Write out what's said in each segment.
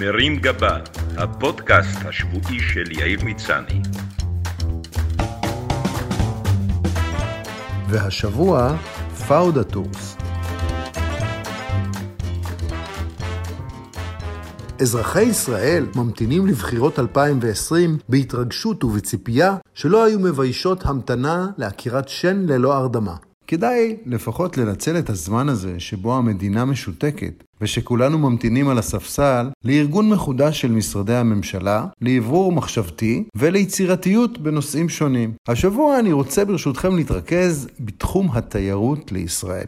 מרים גבה, הפודקאסט השבועי של יאיר מצני. והשבוע, פאודה טורס. אזרחי ישראל ממתינים לבחירות 2020 בהתרגשות ובציפייה שלא היו מביישות המתנה לעקירת שן ללא הרדמה. כדאי לפחות לנצל את הזמן הזה שבו המדינה משותקת ושכולנו ממתינים על הספסל לארגון מחודש של משרדי הממשלה, לאוורור מחשבתי וליצירתיות בנושאים שונים. השבוע אני רוצה ברשותכם להתרכז בתחום התיירות לישראל.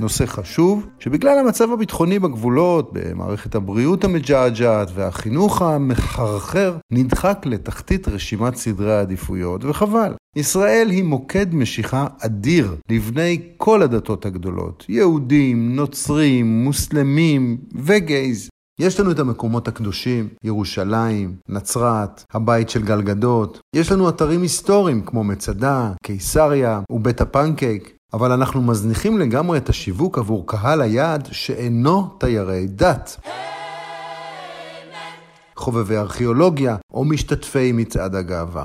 נושא חשוב, שבגלל המצב הביטחוני בגבולות, במערכת הבריאות המג'עג'עת והחינוך המחרחר, נדחק לתחתית רשימת סדרי העדיפויות, וחבל. ישראל היא מוקד משיכה אדיר לבני כל הדתות הגדולות, יהודים, נוצרים, מוסלמים וגייז. יש לנו את המקומות הקדושים, ירושלים, נצרת, הבית של גלגדות. יש לנו אתרים היסטוריים כמו מצדה, קיסריה ובית הפנקייק. אבל אנחנו מזניחים לגמרי את השיווק עבור קהל היעד שאינו תיירי דת. חובבי ארכיאולוגיה או משתתפי מצעד הגאווה.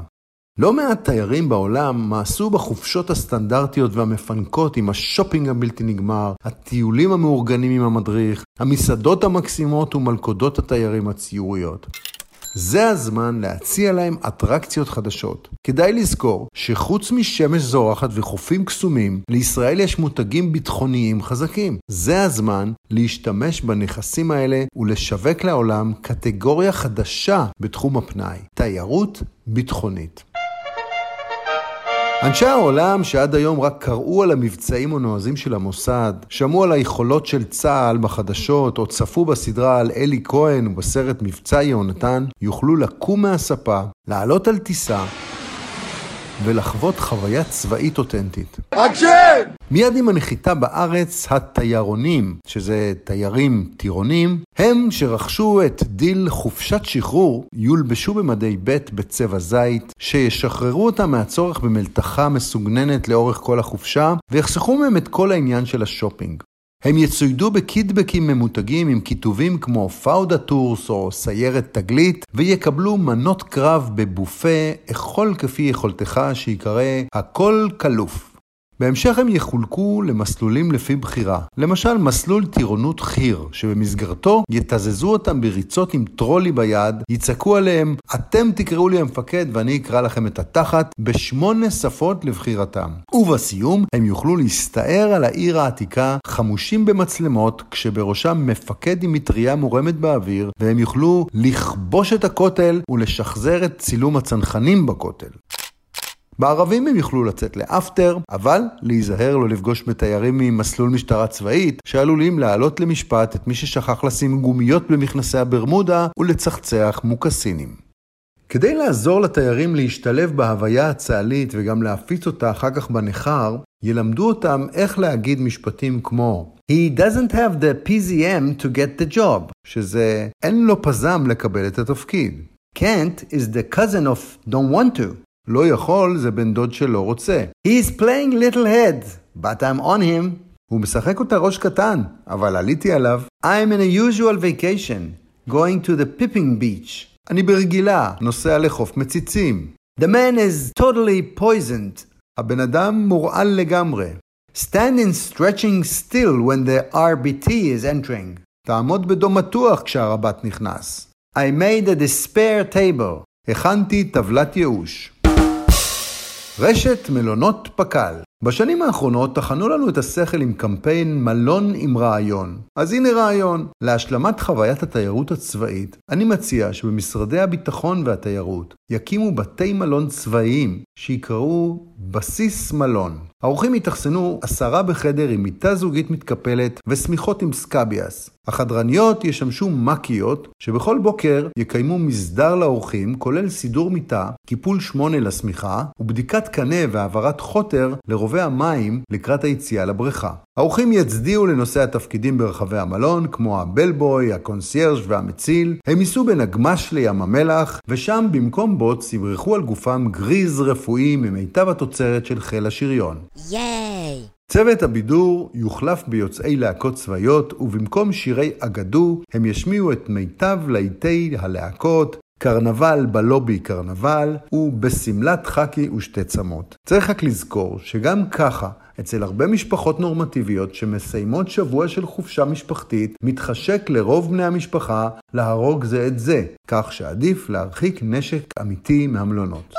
לא מעט תיירים בעולם מעשו בחופשות הסטנדרטיות והמפנקות עם השופינג הבלתי נגמר, הטיולים המאורגנים עם המדריך, המסעדות המקסימות ומלכודות התיירים הציוריות. זה הזמן להציע להם אטרקציות חדשות. כדאי לזכור שחוץ משמש זורחת וחופים קסומים, לישראל יש מותגים ביטחוניים חזקים. זה הזמן להשתמש בנכסים האלה ולשווק לעולם קטגוריה חדשה בתחום הפנאי, תיירות ביטחונית. אנשי העולם שעד היום רק קראו על המבצעים הנועזים של המוסד, שמעו על היכולות של צה"ל בחדשות, או צפו בסדרה על אלי כהן ובסרט מבצע יהונתן, יוכלו לקום מהספה, לעלות על טיסה, ולחוות חוויה צבאית אותנטית. אקשן! מיד עם הנחיתה בארץ, התיירונים, שזה תיירים טירונים, הם שרכשו את דיל חופשת שחרור, יולבשו במדי ב' בצבע זית, שישחררו אותם מהצורך במלתחה מסוגננת לאורך כל החופשה, ויחסכו מהם את כל העניין של השופינג. הם יצוידו בקיטבקים ממותגים עם כיתובים כמו פאודה טורס או סיירת תגלית, ויקבלו מנות קרב בבופה, אכול כפי יכולתך שיקרא הכל כלוף. בהמשך הם יחולקו למסלולים לפי בחירה. למשל, מסלול טירונות חי"ר, שבמסגרתו יתזזו אותם בריצות עם טרולי ביד, יצעקו עליהם, אתם תקראו לי המפקד ואני אקרע לכם את התחת, בשמונה שפות לבחירתם. ובסיום, הם יוכלו להסתער על העיר העתיקה, חמושים במצלמות, כשבראשם מפקד עם מטריה מורמת באוויר, והם יוכלו לכבוש את הכותל ולשחזר את צילום הצנחנים בכותל. בערבים הם יוכלו לצאת לאפטר, אבל להיזהר לא לפגוש בתיירים ממסלול משטרה צבאית, שעלולים להעלות למשפט את מי ששכח לשים גומיות במכנסי הברמודה ולצחצח מוקסינים. כדי לעזור לתיירים להשתלב בהוויה הצה"לית וגם להפיץ אותה אחר כך בניכר, ילמדו אותם איך להגיד משפטים כמו He doesn't have the PZM to get the job, שזה אין לו פזם לקבל את התפקיד. Can't is the cousin of don't want to, לא יכול זה בן דוד שלא רוצה. He's playing little head, but I'm on him. הוא משחק אותה ראש קטן, אבל עליתי עליו. I'm in a usual vacation, going to the pipping beach. אני ברגילה, נוסע לחוף מציצים. The man is totally poisoned. הבן אדם מורעל לגמרי. Stand in stretching still when the RBT is entering. תעמוד בדום מתוח כשהרב"ט נכנס. I made a despair table. הכנתי טבלת ייאוש. רשת מלונות פק"ל בשנים האחרונות טחנו לנו את השכל עם קמפיין מלון עם רעיון. אז הנה רעיון. להשלמת חוויית התיירות הצבאית, אני מציע שבמשרדי הביטחון והתיירות יקימו בתי מלון צבאיים שיקראו בסיס מלון. האורחים יתאכסנו עשרה בחדר עם מיטה זוגית מתקפלת ושמיכות עם סקביאס. החדרניות ישמשו מקיות, שבכל בוקר יקיימו מסדר לאורחים, כולל סידור מיטה, קיפול שמונה לשמיכה, ובדיקת קנה והעברת חוטר לרובי המים לקראת היציאה לבריכה. האורחים יצדיעו לנושאי התפקידים ברחבי המלון, כמו הבלבוי, הקונסיירג' והמציל. הם ייסעו בנגמ"ש לים המלח, ושם במקום בוץ ימרחו על גופם גריז רפואי ממיטב התוצרת של חיל השריון. ייי! צוות הבידור יוחלף ביוצאי להקות צבאיות, ובמקום שירי אגדו, הם ישמיעו את מיטב להיטי הלהקות, קרנבל בלובי קרנבל, ובשמלת חאקי ושתי צמות. צריך רק לזכור שגם ככה, אצל הרבה משפחות נורמטיביות שמסיימות שבוע של חופשה משפחתית, מתחשק לרוב בני המשפחה להרוג זה את זה, כך שעדיף להרחיק נשק אמיתי מהמלונות.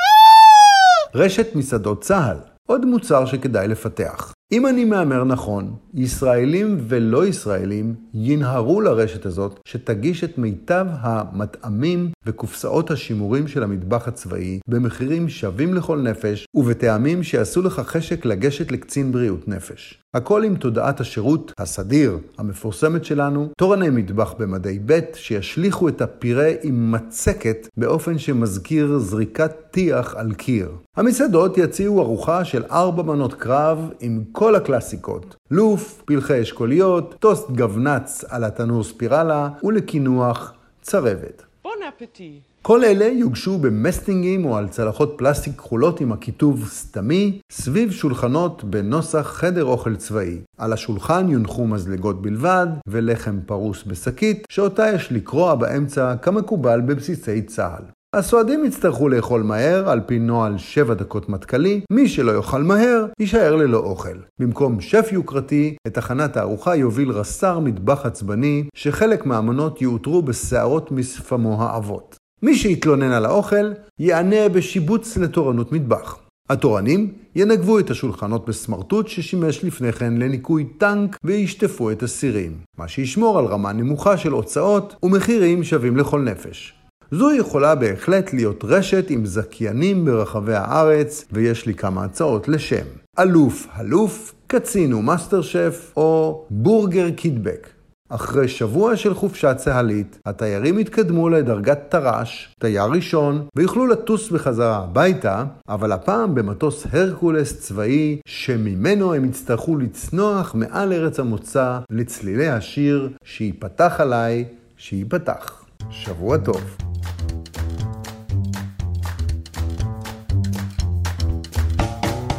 רשת מסעדות צה"ל עוד מוצר שכדאי לפתח. אם אני מהמר נכון, ישראלים ולא ישראלים ינהרו לרשת הזאת שתגיש את מיטב המטעמים וקופסאות השימורים של המטבח הצבאי במחירים שווים לכל נפש ובטעמים שיעשו לך חשק לגשת לקצין בריאות נפש. הכל עם תודעת השירות הסדיר המפורסמת שלנו, תורני מטבח במדי ב' שישליכו את הפירה עם מצקת באופן שמזכיר זריקת טיח על קיר. המסעדות יציעו ארוחה של ארבע מנות קרב עם כל הקלאסיקות. לוף, פלחי אשכוליות, טוסט גבנץ על התנור ספירלה ולקינוח צרבת. Bon appétit. כל אלה יוגשו במסטינגים או על צלחות פלסטיק כחולות עם הכיתוב סתמי, סביב שולחנות בנוסח חדר אוכל צבאי. על השולחן יונחו מזלגות בלבד, ולחם פרוס בשקית, שאותה יש לקרוע באמצע כמקובל בבסיסי צה"ל. הסועדים יצטרכו לאכול מהר, על פי נוהל 7 דקות מטכ"לי, מי שלא יאכל מהר, יישאר ללא אוכל. במקום שף יוקרתי, את הכנת הארוחה יוביל רס"ר מטבח עצבני, שחלק מהמנות יעוטרו בשערות משפמו העבות. מי שיתלונן על האוכל, יענה בשיבוץ לתורנות מטבח. התורנים ינגבו את השולחנות בסמרטוט ששימש לפני כן לניקוי טנק וישטפו את הסירים, מה שישמור על רמה נמוכה של הוצאות ומחירים שווים לכל נפש. זו יכולה בהחלט להיות רשת עם זכיינים ברחבי הארץ, ויש לי כמה הצעות לשם. אלוף הלוף, קצין ומאסטר שף, או בורגר קיטבק. אחרי שבוע של חופשה צה"לית, התיירים התקדמו לדרגת טר"ש, תייר ראשון, ויוכלו לטוס בחזרה הביתה, אבל הפעם במטוס הרקולס צבאי, שממנו הם יצטרכו לצנוח מעל ארץ המוצא לצלילי השיר "שייפתח עליי, שייפתח". שבוע טוב.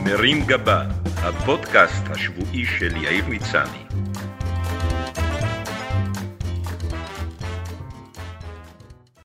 מרים גבה, הפודקאסט השבועי של יאיר מצני.